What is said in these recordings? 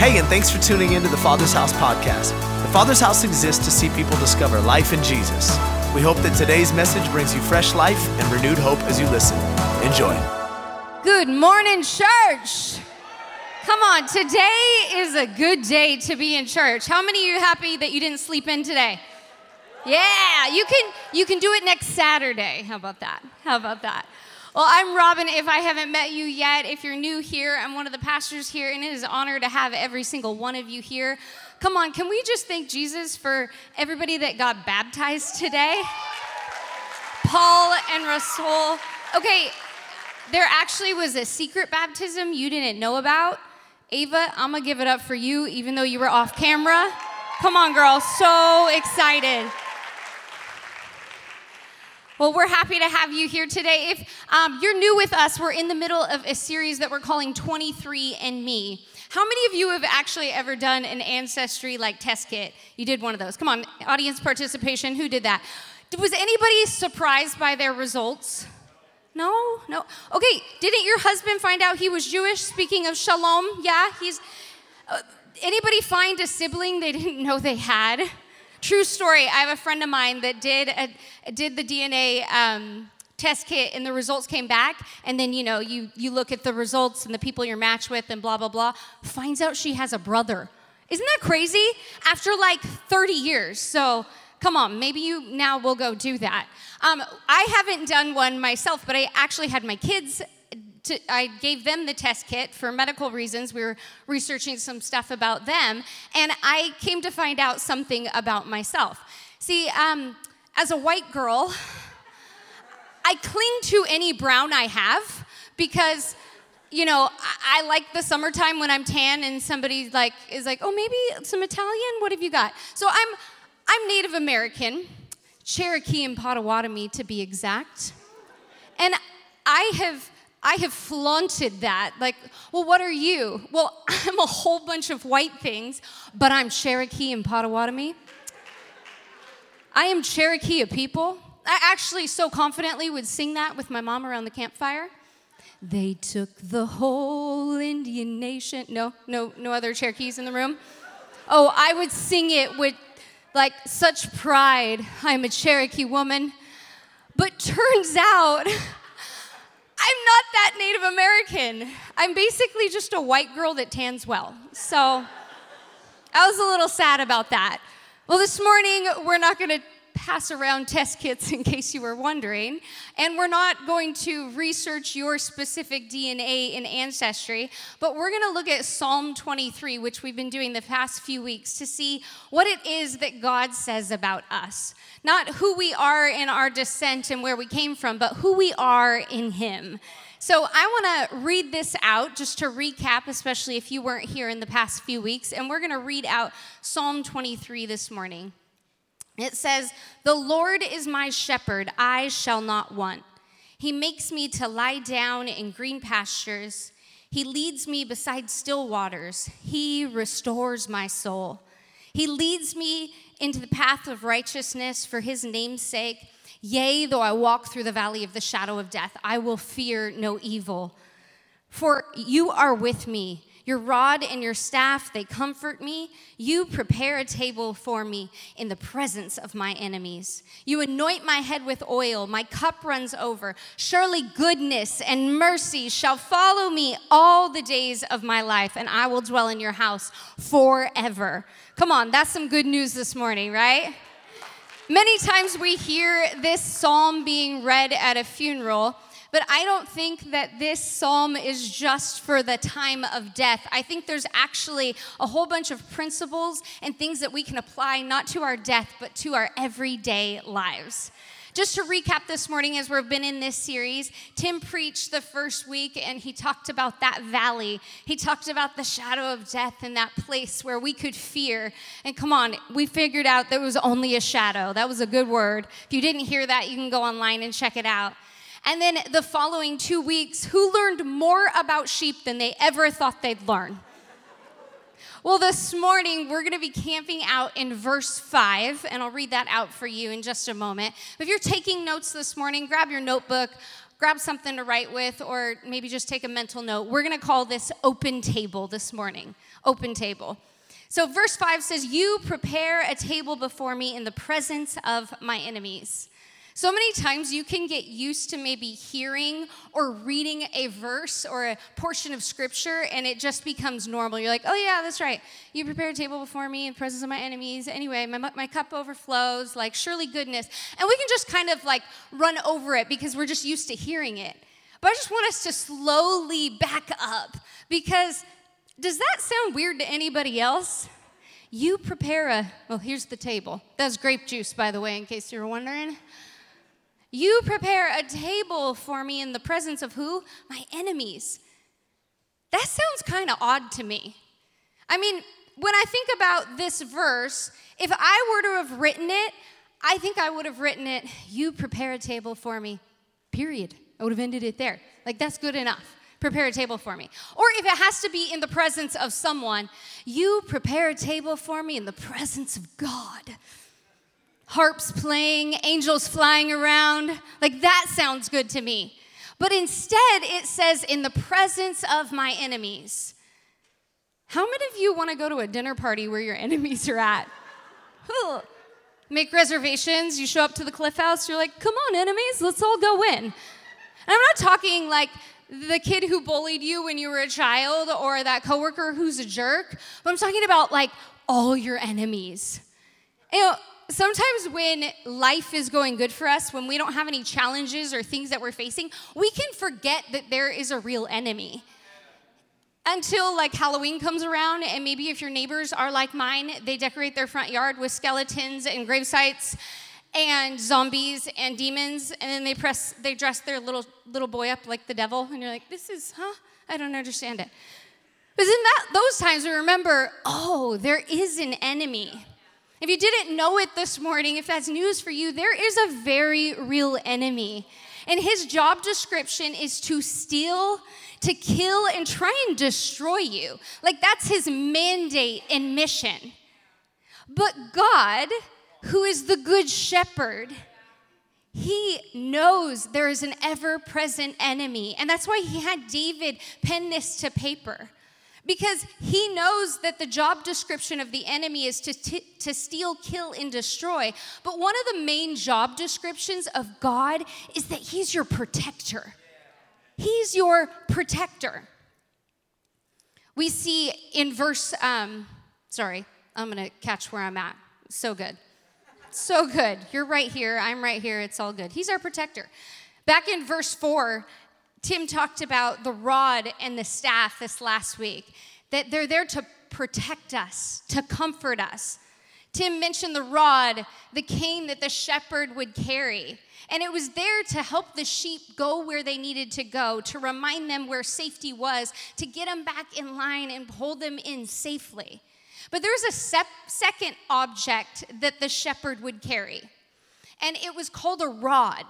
Hey, and thanks for tuning into the Father's House podcast. The Father's House exists to see people discover life in Jesus. We hope that today's message brings you fresh life and renewed hope as you listen. Enjoy. Good morning, church. Come on, today is a good day to be in church. How many of you happy that you didn't sleep in today? Yeah, you can you can do it next Saturday. How about that? How about that? Well, I'm Robin. If I haven't met you yet, if you're new here, I'm one of the pastors here, and it is an honor to have every single one of you here. Come on, can we just thank Jesus for everybody that got baptized today? Paul and Rasul. Okay, there actually was a secret baptism you didn't know about. Ava, I'm gonna give it up for you, even though you were off camera. Come on, girl, so excited. Well, we're happy to have you here today. If um, you're new with us, we're in the middle of a series that we're calling 23 and Me. How many of you have actually ever done an ancestry like test kit? You did one of those. Come on, audience participation. Who did that? Was anybody surprised by their results? No, no. Okay, didn't your husband find out he was Jewish? Speaking of shalom, yeah, he's. Uh, anybody find a sibling they didn't know they had? True story. I have a friend of mine that did a, did the DNA um, test kit, and the results came back. And then you know you you look at the results and the people you're matched with, and blah blah blah. Finds out she has a brother. Isn't that crazy? After like 30 years. So come on, maybe you now will go do that. Um, I haven't done one myself, but I actually had my kids to, I gave them the test kit for medical reasons. We were researching some stuff about them, and I came to find out something about myself. See, um, as a white girl, I cling to any brown I have because you know, I, I, like the summertime when I'm tan and somebody like is like, oh, maybe some Italian. What have you got? So I'm I'm Native American, Cherokee and Potawatomi to be exact, and I have I have flaunted that. Like, well, what are you? Well, I'm a whole bunch of white things, but I'm Cherokee and Potawatomi. I am Cherokee people. I actually so confidently would sing that with my mom around the campfire. They took the whole Indian nation. No, no, no other Cherokees in the room. Oh, I would sing it with like such pride. I'm a Cherokee woman. But turns out, I'm not that Native American. I'm basically just a white girl that tans well. So I was a little sad about that. Well, this morning, we're not going to pass around test kits in case you were wondering. And we're not going to research your specific DNA in Ancestry, but we're going to look at Psalm 23, which we've been doing the past few weeks to see what it is that God says about us. Not who we are in our descent and where we came from, but who we are in Him. So I want to read this out just to recap, especially if you weren't here in the past few weeks. And we're going to read out Psalm 23 this morning. It says, The Lord is my shepherd, I shall not want. He makes me to lie down in green pastures. He leads me beside still waters. He restores my soul. He leads me into the path of righteousness for his name's sake. Yea, though I walk through the valley of the shadow of death, I will fear no evil. For you are with me. Your rod and your staff, they comfort me. You prepare a table for me in the presence of my enemies. You anoint my head with oil, my cup runs over. Surely goodness and mercy shall follow me all the days of my life, and I will dwell in your house forever. Come on, that's some good news this morning, right? Many times we hear this psalm being read at a funeral but I don't think that this psalm is just for the time of death. I think there's actually a whole bunch of principles and things that we can apply not to our death, but to our everyday lives. Just to recap this morning, as we've been in this series, Tim preached the first week and he talked about that valley. He talked about the shadow of death and that place where we could fear. And come on, we figured out there was only a shadow. That was a good word. If you didn't hear that, you can go online and check it out. And then the following two weeks, who learned more about sheep than they ever thought they'd learn? Well, this morning we're going to be camping out in verse 5, and I'll read that out for you in just a moment. If you're taking notes this morning, grab your notebook, grab something to write with, or maybe just take a mental note. We're gonna call this open table this morning. Open table. So, verse 5 says, You prepare a table before me in the presence of my enemies. So many times you can get used to maybe hearing or reading a verse or a portion of scripture and it just becomes normal. You're like, oh, yeah, that's right. You prepare a table before me in the presence of my enemies. Anyway, my, my cup overflows, like surely goodness. And we can just kind of like run over it because we're just used to hearing it. But I just want us to slowly back up because does that sound weird to anybody else? You prepare a, well, here's the table. That's grape juice, by the way, in case you were wondering. You prepare a table for me in the presence of who? My enemies. That sounds kind of odd to me. I mean, when I think about this verse, if I were to have written it, I think I would have written it, You prepare a table for me, period. I would have ended it there. Like, that's good enough. Prepare a table for me. Or if it has to be in the presence of someone, You prepare a table for me in the presence of God harps playing, angels flying around. Like that sounds good to me. But instead, it says, in the presence of my enemies. How many of you want to go to a dinner party where your enemies are at? Make reservations. You show up to the Cliff House, you're like, come on, enemies, let's all go in. And I'm not talking like the kid who bullied you when you were a child or that coworker who's a jerk, but I'm talking about like all your enemies. You know, sometimes when life is going good for us, when we don't have any challenges or things that we're facing, we can forget that there is a real enemy. Until like Halloween comes around, and maybe if your neighbors are like mine, they decorate their front yard with skeletons and grave sites and zombies and demons, and then they press they dress their little little boy up like the devil, and you're like, this is huh? I don't understand it. But in that those times we remember, oh, there is an enemy. If you didn't know it this morning, if that's news for you, there is a very real enemy. And his job description is to steal, to kill, and try and destroy you. Like that's his mandate and mission. But God, who is the good shepherd, he knows there is an ever present enemy. And that's why he had David pen this to paper because he knows that the job description of the enemy is to, t- to steal, kill, and destroy. But one of the main job descriptions of God is that he's your protector. He's your protector. We see in verse, um, sorry, I'm gonna catch where I'm at. So good. So good. You're right here. I'm right here. It's all good. He's our protector. Back in verse 4, Tim talked about the rod and the staff this last week, that they're there to protect us, to comfort us. Tim mentioned the rod, the cane that the shepherd would carry. And it was there to help the sheep go where they needed to go, to remind them where safety was, to get them back in line and hold them in safely. But there's a sep- second object that the shepherd would carry, and it was called a rod.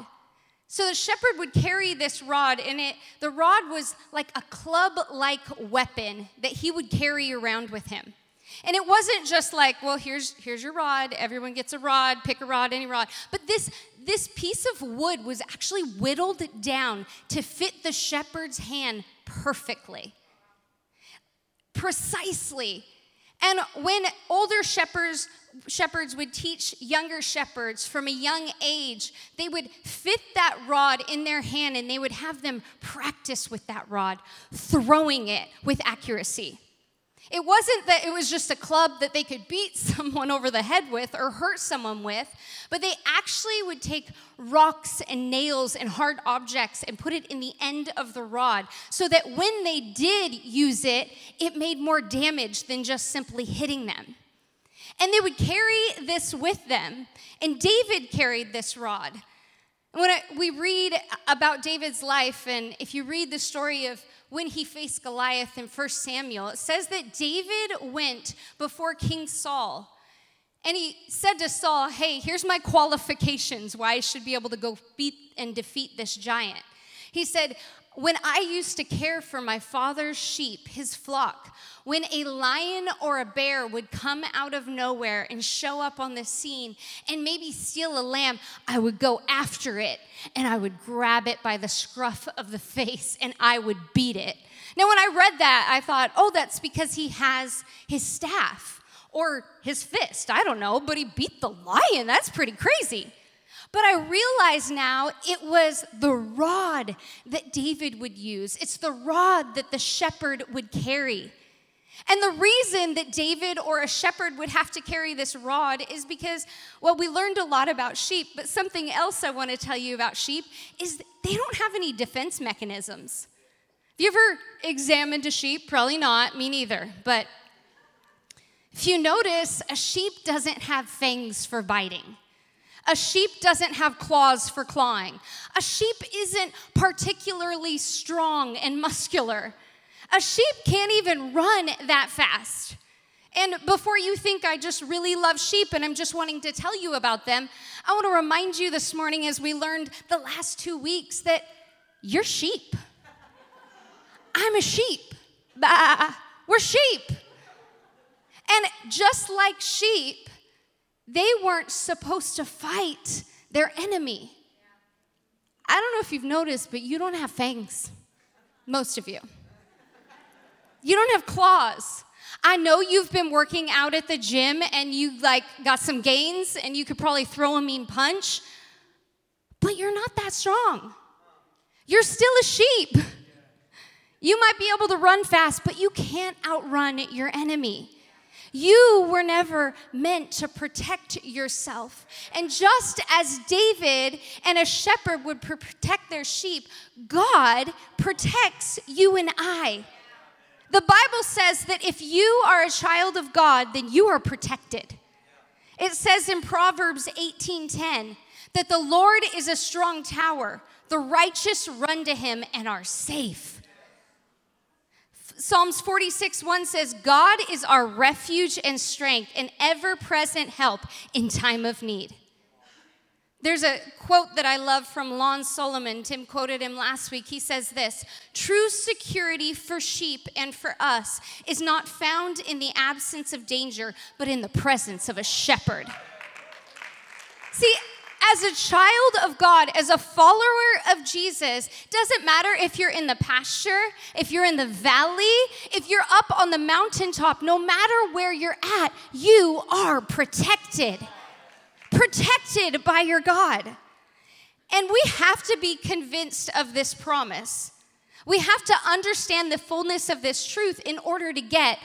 So the shepherd would carry this rod, and it the rod was like a club-like weapon that he would carry around with him. And it wasn't just like, well, here's here's your rod. Everyone gets a rod. Pick a rod, any rod. But this this piece of wood was actually whittled down to fit the shepherd's hand perfectly, precisely. And when older shepherds shepherds would teach younger shepherds from a young age, they would fit that rod in their hand and they would have them practice with that rod, throwing it with accuracy. It wasn't that it was just a club that they could beat someone over the head with or hurt someone with, but they actually would take rocks and nails and hard objects and put it in the end of the rod so that when they did use it, it made more damage than just simply hitting them. And they would carry this with them. And David carried this rod. When I, we read about David's life, and if you read the story of when he faced Goliath in 1 Samuel, it says that David went before King Saul. And he said to Saul, Hey, here's my qualifications why I should be able to go beat and defeat this giant. He said, when I used to care for my father's sheep, his flock, when a lion or a bear would come out of nowhere and show up on the scene and maybe steal a lamb, I would go after it and I would grab it by the scruff of the face and I would beat it. Now, when I read that, I thought, oh, that's because he has his staff or his fist. I don't know, but he beat the lion. That's pretty crazy. But I realize now it was the rod that David would use. It's the rod that the shepherd would carry. And the reason that David or a shepherd would have to carry this rod is because, well, we learned a lot about sheep, but something else I want to tell you about sheep is they don't have any defense mechanisms. Have you ever examined a sheep? Probably not, me neither. But if you notice, a sheep doesn't have fangs for biting. A sheep doesn't have claws for clawing. A sheep isn't particularly strong and muscular. A sheep can't even run that fast. And before you think I just really love sheep and I'm just wanting to tell you about them, I want to remind you this morning, as we learned the last two weeks, that you're sheep. I'm a sheep. Bah, we're sheep. And just like sheep, they weren't supposed to fight their enemy. I don't know if you've noticed, but you don't have fangs, most of you. You don't have claws. I know you've been working out at the gym and you like got some gains and you could probably throw a mean punch, but you're not that strong. You're still a sheep. You might be able to run fast, but you can't outrun your enemy. You were never meant to protect yourself. And just as David and a shepherd would protect their sheep, God protects you and I. The Bible says that if you are a child of God, then you are protected. It says in Proverbs 18:10 that the Lord is a strong tower. The righteous run to him and are safe. Psalms 46 1 says, God is our refuge and strength, and ever present help in time of need. There's a quote that I love from Lon Solomon. Tim quoted him last week. He says this True security for sheep and for us is not found in the absence of danger, but in the presence of a shepherd. See, as a child of God, as a follower of Jesus, doesn't matter if you're in the pasture, if you're in the valley, if you're up on the mountaintop, no matter where you're at, you are protected. Protected by your God. And we have to be convinced of this promise. We have to understand the fullness of this truth in order to get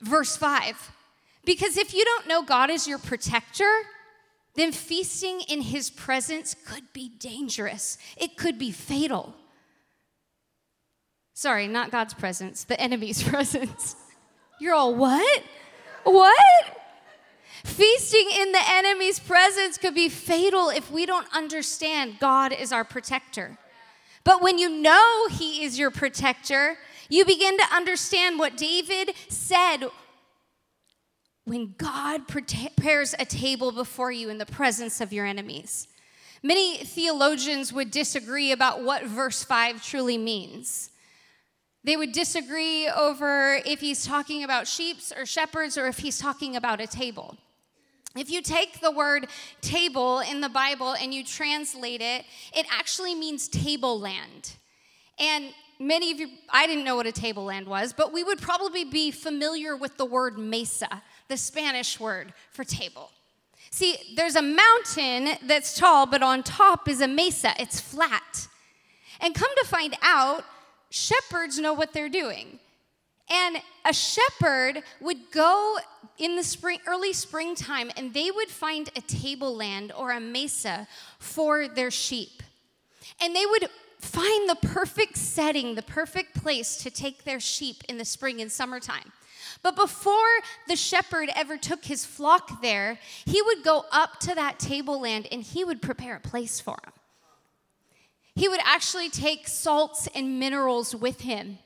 verse 5. Because if you don't know God as your protector, then feasting in his presence could be dangerous. It could be fatal. Sorry, not God's presence, the enemy's presence. You're all, what? What? Feasting in the enemy's presence could be fatal if we don't understand God is our protector. But when you know He is your protector, you begin to understand what David said when God prepares a table before you in the presence of your enemies. Many theologians would disagree about what verse 5 truly means. They would disagree over if he's talking about sheep or shepherds or if he's talking about a table. If you take the word table in the Bible and you translate it, it actually means tableland. And many of you, I didn't know what a tableland was, but we would probably be familiar with the word mesa the Spanish word for table. See, there's a mountain that's tall, but on top is a mesa, it's flat. And come to find out, shepherds know what they're doing. And a shepherd would go in the spring, early springtime, and they would find a tableland or a mesa for their sheep. And they would find the perfect setting, the perfect place to take their sheep in the spring and summertime. But before the shepherd ever took his flock there, he would go up to that tableland and he would prepare a place for them. He would actually take salts and minerals with him.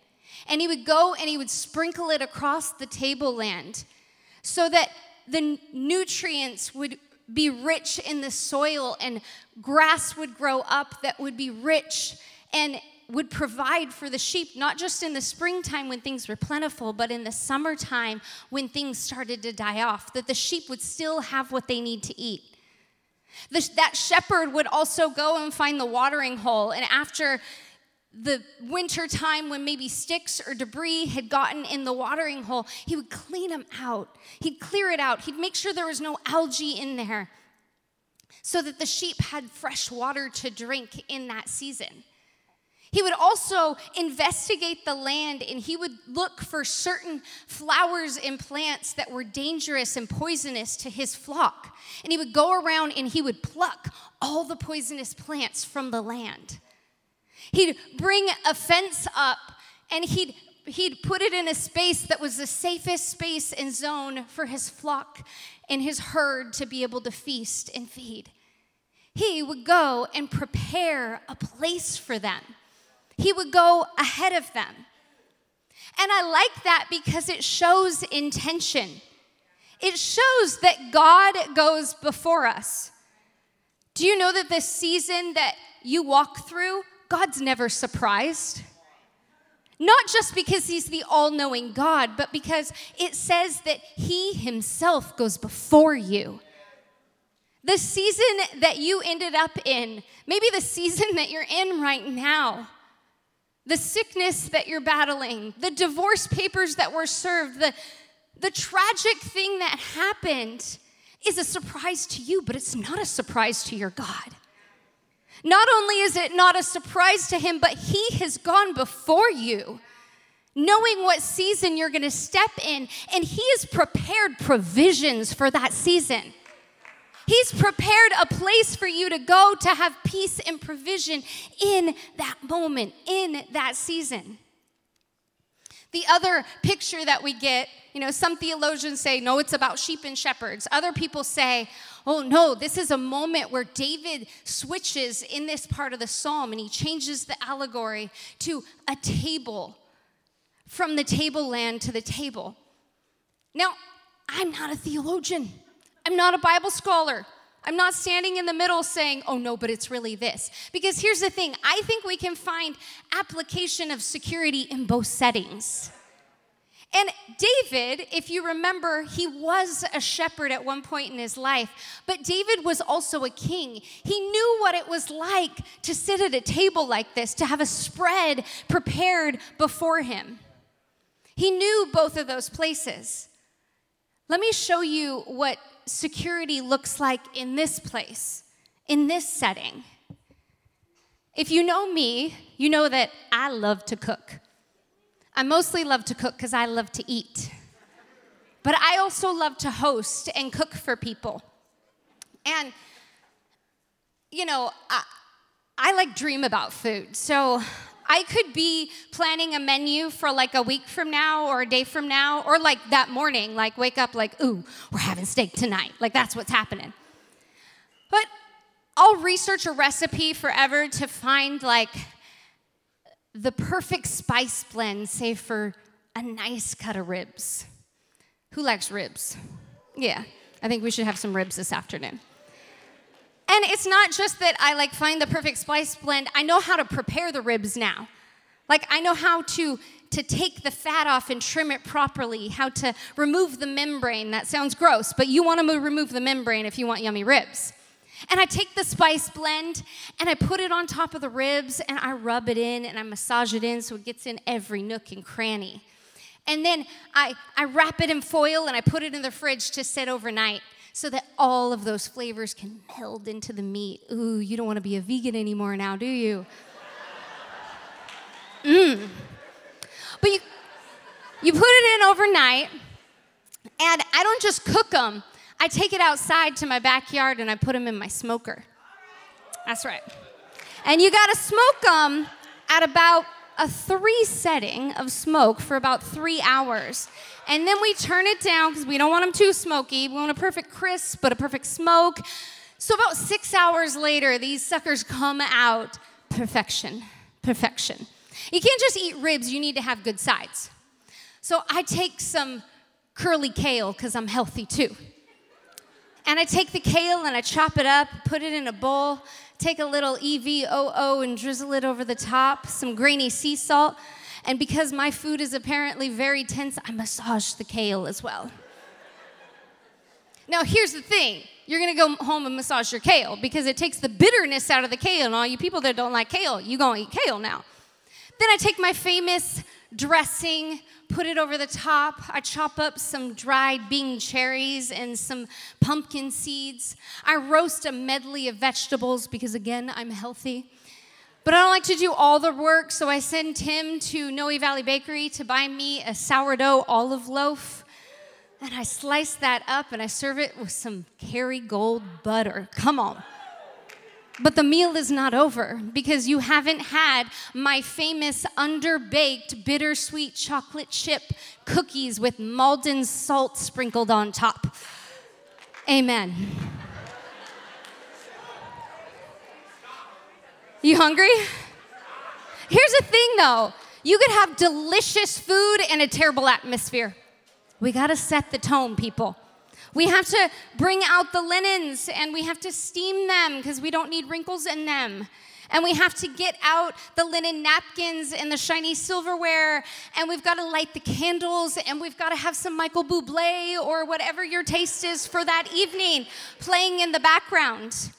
And he would go and he would sprinkle it across the tableland so that the nutrients would be rich in the soil and grass would grow up that would be rich and would provide for the sheep, not just in the springtime when things were plentiful, but in the summertime when things started to die off, that the sheep would still have what they need to eat. The, that shepherd would also go and find the watering hole, and after the winter time when maybe sticks or debris had gotten in the watering hole, he would clean them out. He'd clear it out. He'd make sure there was no algae in there so that the sheep had fresh water to drink in that season. He would also investigate the land and he would look for certain flowers and plants that were dangerous and poisonous to his flock. And he would go around and he would pluck all the poisonous plants from the land. He'd bring a fence up and he'd he'd put it in a space that was the safest space and zone for his flock and his herd to be able to feast and feed. He would go and prepare a place for them. He would go ahead of them. And I like that because it shows intention. It shows that God goes before us. Do you know that this season that you walk through, God's never surprised. Not just because he's the all knowing God, but because it says that he himself goes before you. The season that you ended up in, maybe the season that you're in right now, the sickness that you're battling, the divorce papers that were served, the, the tragic thing that happened is a surprise to you, but it's not a surprise to your God. Not only is it not a surprise to him, but he has gone before you, knowing what season you're to step in, and he has prepared provisions for that season. He's prepared a place for you to go to have peace and provision in that moment, in that season. The other picture that we get, you know, some theologians say, no, it's about sheep and shepherds. Other people say, oh no, this is a moment where David switches in this part of the psalm and he changes the allegory to a table, from the tableland to the table. Now, I'm not a theologian, I'm not a Bible scholar. I'm not standing in the middle saying, oh no, but it's really this. Because here's the thing I think we can find application of security in both settings. And David, if you remember, he was a shepherd at one point in his life, but David was also a king. He knew what it was like to sit at a table like this, to have a spread prepared before him. He knew both of those places. Let me show you what security looks like in this place, in this setting. If you know me, you know that I love to cook. I mostly love to cook because I love to eat. But I also love to host and cook for people. And, you know, I, I like dream about food. So I could be planning a menu for like a week from now or a day from now, or like that morning, like wake up, like, ooh, we're having steak tonight. Like that's what's happening. But I'll research a recipe forever to find like the perfect spice blend, say for a nice cut of ribs. Who likes ribs? Yeah, I think we should have some ribs this afternoon. And it's not just that I like find the perfect spice blend, I know how to prepare the ribs now. Like I know how to to take the fat off and trim it properly, how to remove the membrane. That sounds gross, but you want to remove the membrane if you want yummy ribs. And I take the spice blend and I put it on top of the ribs and I rub it in and I massage it in so it gets in every nook and cranny. And then I, I wrap it in foil and I put it in the fridge to sit overnight so that all of those flavors can meld into the meat. Ooh, you don't want to be a vegan anymore now, do you? Mmm. But you, you put it in overnight, and I don't just cook them. I take it outside to my backyard and I put them in my smoker. That's right. And you gotta smoke them at about a three setting of smoke for about three hours. And then we turn it down because we don't want them too smoky. We want a perfect crisp, but a perfect smoke. So about six hours later, these suckers come out perfection. Perfection. You can't just eat ribs, you need to have good sides. So I take some curly kale because I'm healthy too. And I take the kale and I chop it up, put it in a bowl, take a little EVOO and drizzle it over the top, some grainy sea salt. And because my food is apparently very tense, I massage the kale as well. Now, here's the thing you're gonna go home and massage your kale because it takes the bitterness out of the kale. And all you people that don't like kale, you gonna eat kale now. Then I take my famous dressing, put it over the top. I chop up some dried Bing cherries and some pumpkin seeds. I roast a medley of vegetables because, again, I'm healthy. But I don't like to do all the work, so I send Tim to Noe Valley Bakery to buy me a sourdough olive loaf. And I slice that up and I serve it with some Kerrygold butter. Come on. But the meal is not over because you haven't had my famous underbaked bittersweet chocolate chip cookies with Maldon salt sprinkled on top. Amen. You hungry? Here's the thing though you could have delicious food and a terrible atmosphere. We gotta set the tone, people. We have to bring out the linens and we have to steam them because we don't need wrinkles in them. And we have to get out the linen napkins and the shiny silverware, and we've got to light the candles, and we've got to have some Michael Bublé or whatever your taste is for that evening playing in the background.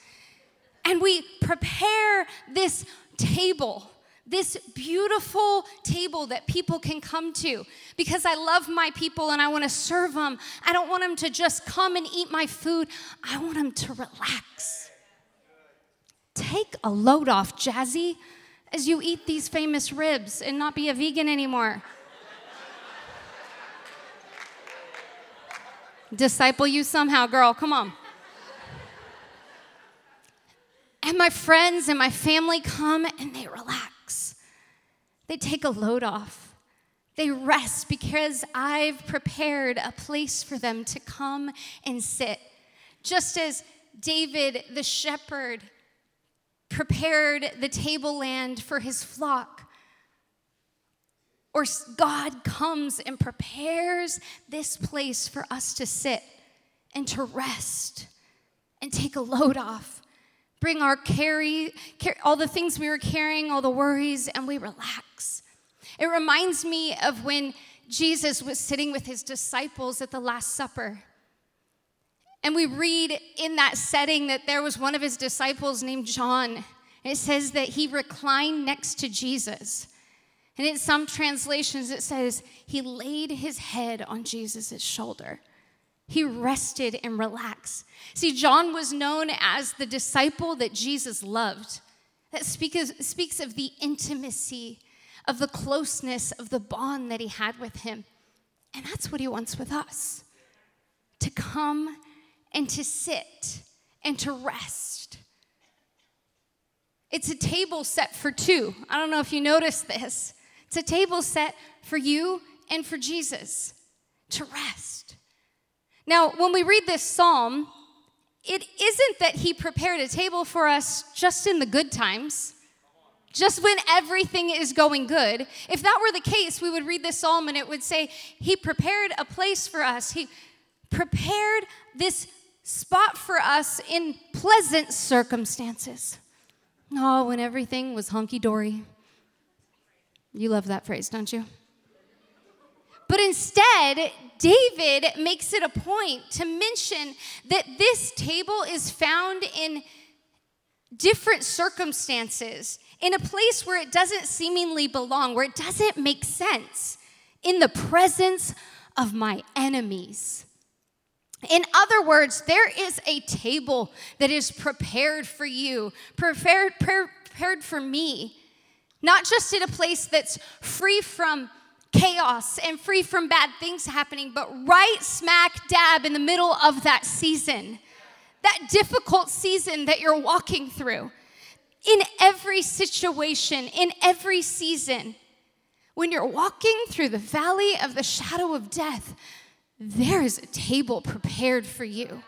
And we prepare this table this beautiful table that people can come to because I love my people and I want to serve them. I don't want them to just come and eat my food, I want them to relax. Take a load off, Jazzy, as you eat these famous ribs and not be a vegan anymore. Disciple you somehow, girl, come on. And my friends and my family come and they relax. They take a load off. They rest because I've prepared a place for them to come and sit. Just as David the shepherd prepared the tableland for his flock, or God comes and prepares this place for us to sit and to rest and take a load off bring our carry, all the things we were carrying, all the worries, and we relax. It reminds me of when Jesus was sitting with his disciples at the Last Supper. And we read in that setting that there was one of his disciples named John. It says that he reclined next to Jesus. And in some translations, it says he laid his head on Jesus' shoulder. He rested and relaxed. See, John was known as the disciple that Jesus loved. That speaks, of the intimacy, of the closeness, of the bond that he had with him. And that's what he wants with us to come and to sit and to rest. It's a table set for two. I don't know if you noticed this. It's a table set for you and for Jesus to rest. Now, when we read this psalm, it isn't that he prepared a table for us just in the good times, just when everything is going good. If that were the case, we would read this psalm and it would say, He prepared a place for us. He prepared this spot for us in pleasant circumstances. Oh, when everything was hunky dory. You love that phrase, don't you? But instead, David makes it a point to mention that this table is found in different circumstances, in a place where it doesn't seemingly belong, where it doesn't make sense, in the presence of my enemies. In other words, there is a table that is prepared for you, prepared, prepared for me, not just in a place that's free from chaos and free from bad things happening, but right smack dab in the middle of that season, that difficult season that you're walking through, in every situation, in every season, when you're walking through the valley of the shadow of death, there is a table prepared for you.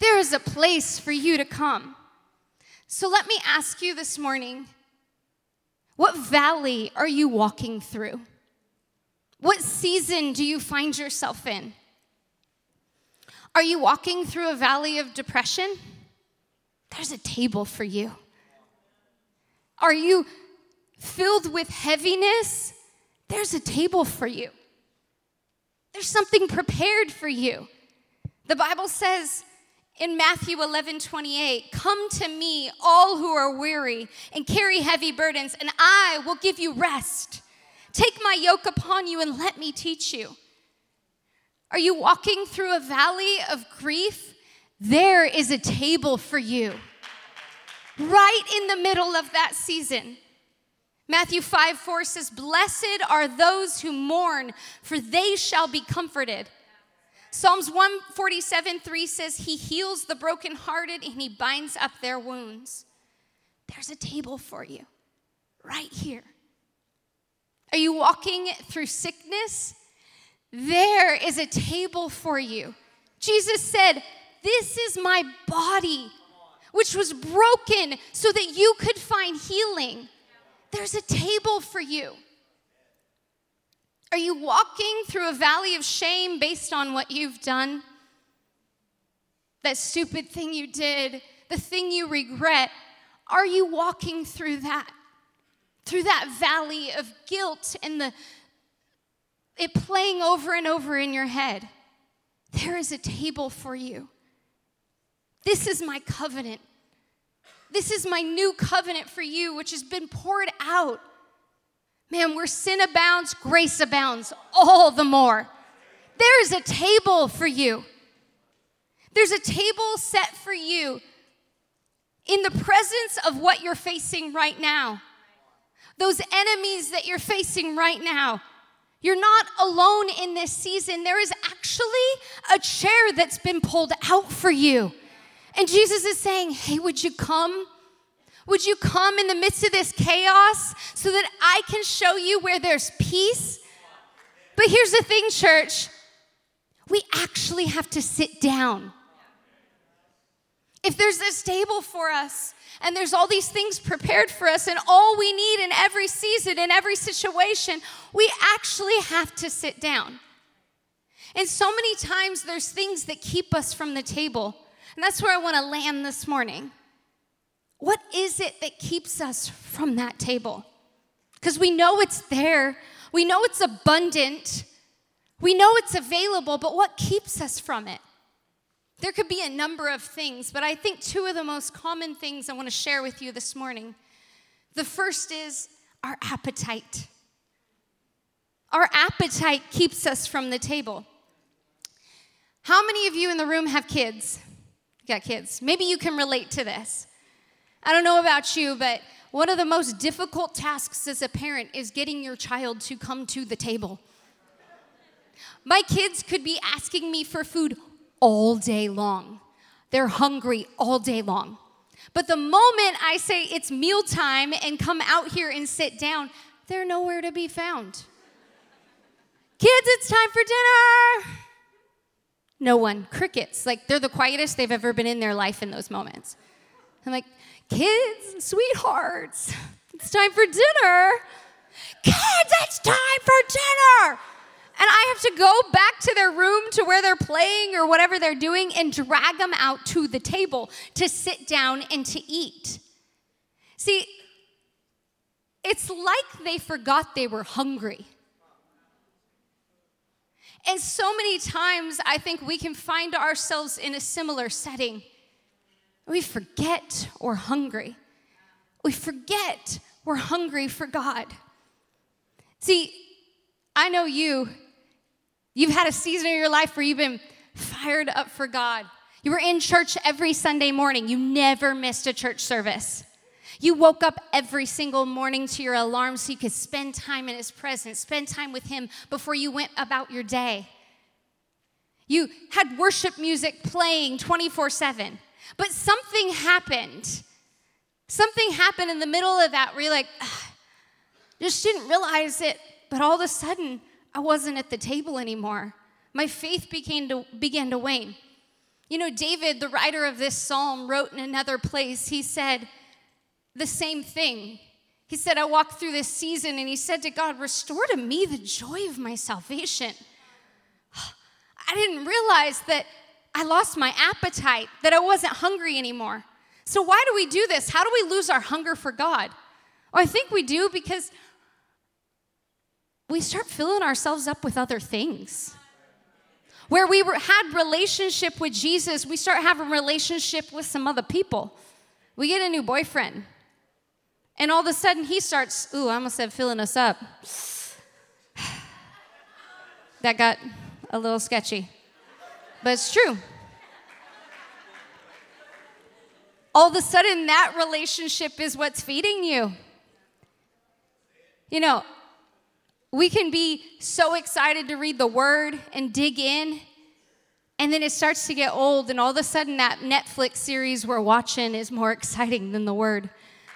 There is a place for you to come. So let me ask you this morning what valley are you walking through? What season do you find yourself in? Are you walking through a valley of depression? there's a table for you. Are you filled with heaviness? There's a table for you. There's something prepared for you. The Bible says in Matthew 11 28, Come to me, all who are weary and carry heavy burdens, and I will give you rest. Take my yoke upon you and let me teach you. Are you walking through a valley of grief? There is a table for you right in the middle of that season. Matthew 5 4 says, Blessed are those who mourn, for they shall be comforted. Psalms 147 3 says, He heals the brokenhearted and He binds up their wounds. There's a table for you right here. Are you walking through sickness? There is a table for you. Jesus said, This is my body, which was broken so that you could find healing. There's a table for you. Are you walking through a valley of shame based on what you've done? That stupid thing you did, the thing you regret. Are you walking through that? Through that valley of guilt and the it playing over and over in your head. There is a table for you. This is my covenant. This is my new covenant for you, which has been poured out. Man, where sin abounds, grace abounds all the more. There is a table for you. There's a table set for you in the presence of what you're facing right now. Those enemies that you're facing right now. You're not alone in this season. There is actually a chair that's been pulled out for you. And Jesus is saying, Hey, would you come? Would you come in the midst of this chaos so that I can show you where there's peace? But here's the thing, church we actually have to sit down. If there's this table for us, and there's all these things prepared for us, and all we need in every season, in every situation, we actually have to sit down. And so many times there's things that keep us from the table. And that's where I want to land this morning. What is it that keeps us from that table? Because we know it's there, we know it's abundant, we know it's available, but what keeps us from it? There could be a number of things, but I think two of the most common things I want to share with you this morning. The first is our appetite. Our appetite keeps us from the table. How many of you in the room have kids? You got kids. Maybe you can relate to this. I don't know about you, but one of the most difficult tasks as a parent is getting your child to come to the table. My kids could be asking me for food all day long. They're hungry all day long. But the moment I say it's mealtime and come out here and sit down, they're nowhere to be found. Kids, it's time for dinner. No one. Crickets. Like they're the quietest they've ever been in their life in those moments. I'm like, kids, sweethearts, it's time for dinner. Kids, it's time for dinner have to go back to their room to where they're playing or whatever they're doing and drag them out to the table to sit down and to eat. See, it's like they forgot they were hungry. And so many times, I think we can find ourselves in a similar setting. We forget we're hungry. We forget we're hungry for God. See, I know you, You've had a season of your life where you've been fired up for God. You were in church every Sunday morning. You never missed a church service. You woke up every single morning to your alarm so you could spend time in His presence, spend time with Him before you went about your day. You had worship music playing 24 7. But something happened. Something happened in the middle of that where you're like, just didn't realize it. But all of a sudden, I wasn't at the table anymore. My faith began to, began to wane. You know, David, the writer of this psalm, wrote in another place, he said the same thing. He said, I walked through this season and he said to God, Restore to me the joy of my salvation. I didn't realize that I lost my appetite, that I wasn't hungry anymore. So, why do we do this? How do we lose our hunger for God? Well, I think we do because we start filling ourselves up with other things. Where we were, had relationship with Jesus, we start having relationship with some other people. We get a new boyfriend. And all of a sudden he starts, ooh, I almost said filling us up. that got a little sketchy. But it's true. All of a sudden, that relationship is what's feeding you. You know, we can be so excited to read the word and dig in, and then it starts to get old, and all of a sudden, that Netflix series we're watching is more exciting than the word.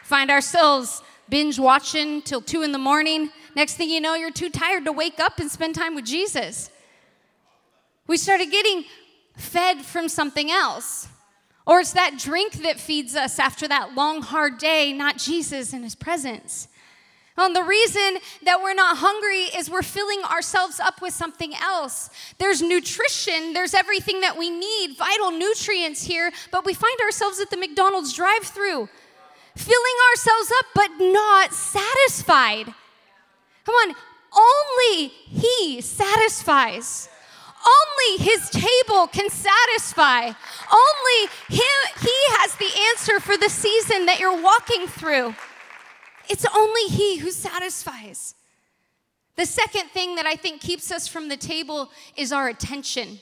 Find ourselves binge watching till two in the morning. Next thing you know, you're too tired to wake up and spend time with Jesus. We started getting fed from something else. Or it's that drink that feeds us after that long, hard day, not Jesus and his presence. And the reason that we're not hungry is we're filling ourselves up with something else. There's nutrition, there's everything that we need, vital nutrients here, but we find ourselves at the McDonald's drive through, filling ourselves up but not satisfied. Come on, only He satisfies. Only his table can satisfy. Only him, he has the answer for the season that you're walking through. It's only He who satisfies. The second thing that I think keeps us from the table is our attention.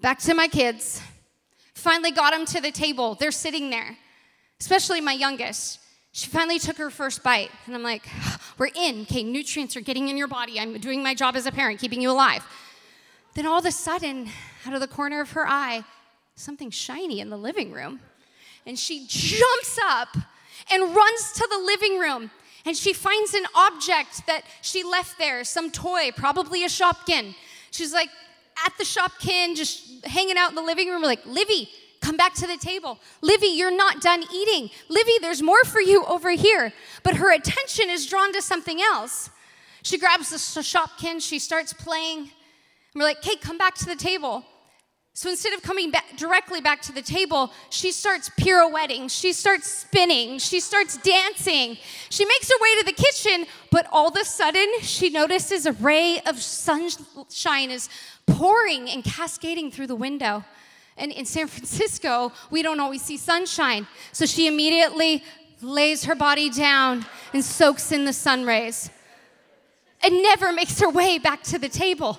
Back to my kids. Finally got them to the table. They're sitting there, especially my youngest. She finally took her first bite, and I'm like, We're in. Okay, nutrients are getting in your body. I'm doing my job as a parent, keeping you alive. Then all of a sudden, out of the corner of her eye, something shiny in the living room. And she jumps up and runs to the living room. And she finds an object that she left there, some toy, probably a Shopkin. She's like at the Shopkin, just hanging out in the living room, like, Livy, come back to the table. Livy, you're not done eating. Livy, there's more for you over here. But her attention is drawn to something else. She grabs the Shopkin, she starts playing. And we're like, Kate, come back to the table. So instead of coming back directly back to the table, she starts pirouetting, she starts spinning, she starts dancing. She makes her way to the kitchen, but all of a sudden she notices a ray of sunshine is pouring and cascading through the window. And in San Francisco, we don't always see sunshine. So she immediately lays her body down and soaks in the sun rays and never makes her way back to the table.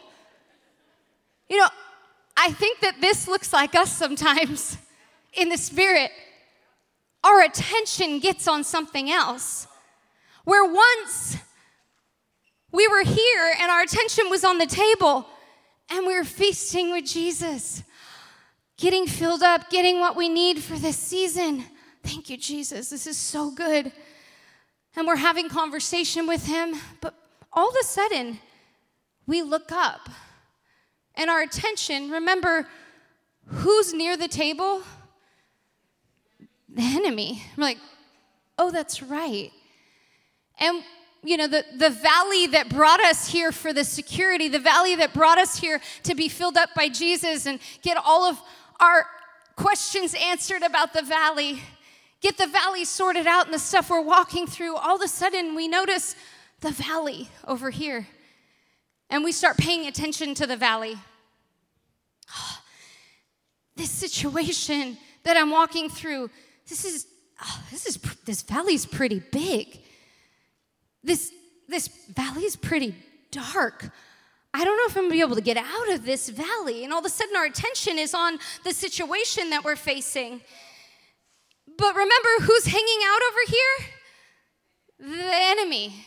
You know, I think that this looks like us sometimes in the spirit. Our attention gets on something else. Where once we were here and our attention was on the table and we were feasting with Jesus, getting filled up, getting what we need for this season. Thank you, Jesus. This is so good. And we're having conversation with him, but all of a sudden, we look up and our attention, remember who's near the table? The enemy. I'm like, oh, that's right. And you know, the, the valley that brought us here for the security, the valley that brought us here to be filled up by Jesus and get all of our questions answered about the valley, get the valley sorted out and the stuff we're walking through, all of a sudden we notice the valley over here and we start paying attention to the valley. Oh, this situation that I'm walking through, this is oh, this is this valley's pretty big. This this valley's pretty dark. I don't know if I'm gonna be able to get out of this valley. And all of a sudden, our attention is on the situation that we're facing. But remember who's hanging out over here? The enemy.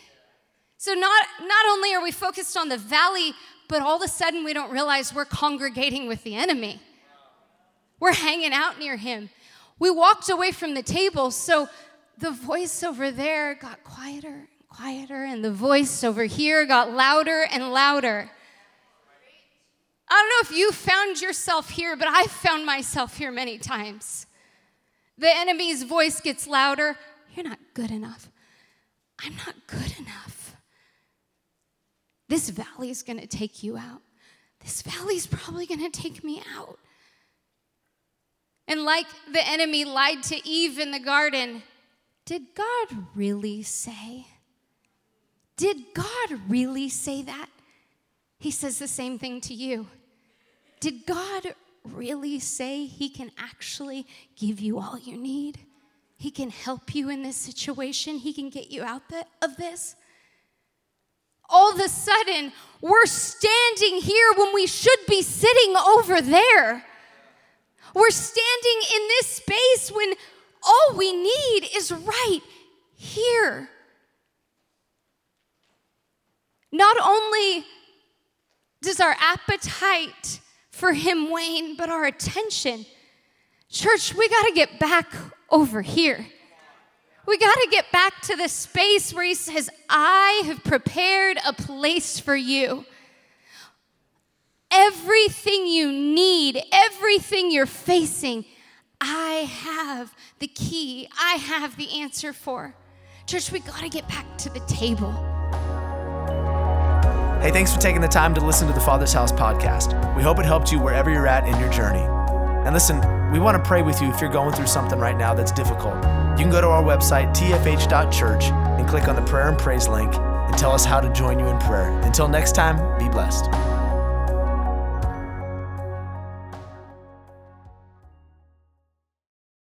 So not, not only are we focused on the valley, but all of a sudden we don't realize we're congregating with the enemy. We're hanging out near him. We walked away from the table, so the voice over there got quieter and quieter, and the voice over here got louder and louder. I don't know if you found yourself here, but I've found myself here many times. The enemy's voice gets louder. You're not good enough. I'm not good enough. This valley is going to take you out. This valley is probably going to take me out. And like the enemy lied to Eve in the garden, did God really say? Did God really say that? He says the same thing to you. Did God really say He can actually give you all you need? He can help you in this situation, He can get you out of this? All of a sudden, we're standing here when we should be sitting over there. We're standing in this space when all we need is right here. Not only does our appetite for Him wane, but our attention. Church, we got to get back over here. We got to get back to the space where He says, I have prepared a place for you. Everything you need, everything you're facing, I have the key, I have the answer for. Church, we got to get back to the table. Hey, thanks for taking the time to listen to the Father's House podcast. We hope it helped you wherever you're at in your journey. And listen, we want to pray with you if you're going through something right now that's difficult. You can go to our website, tfh.church, and click on the prayer and praise link and tell us how to join you in prayer. Until next time, be blessed.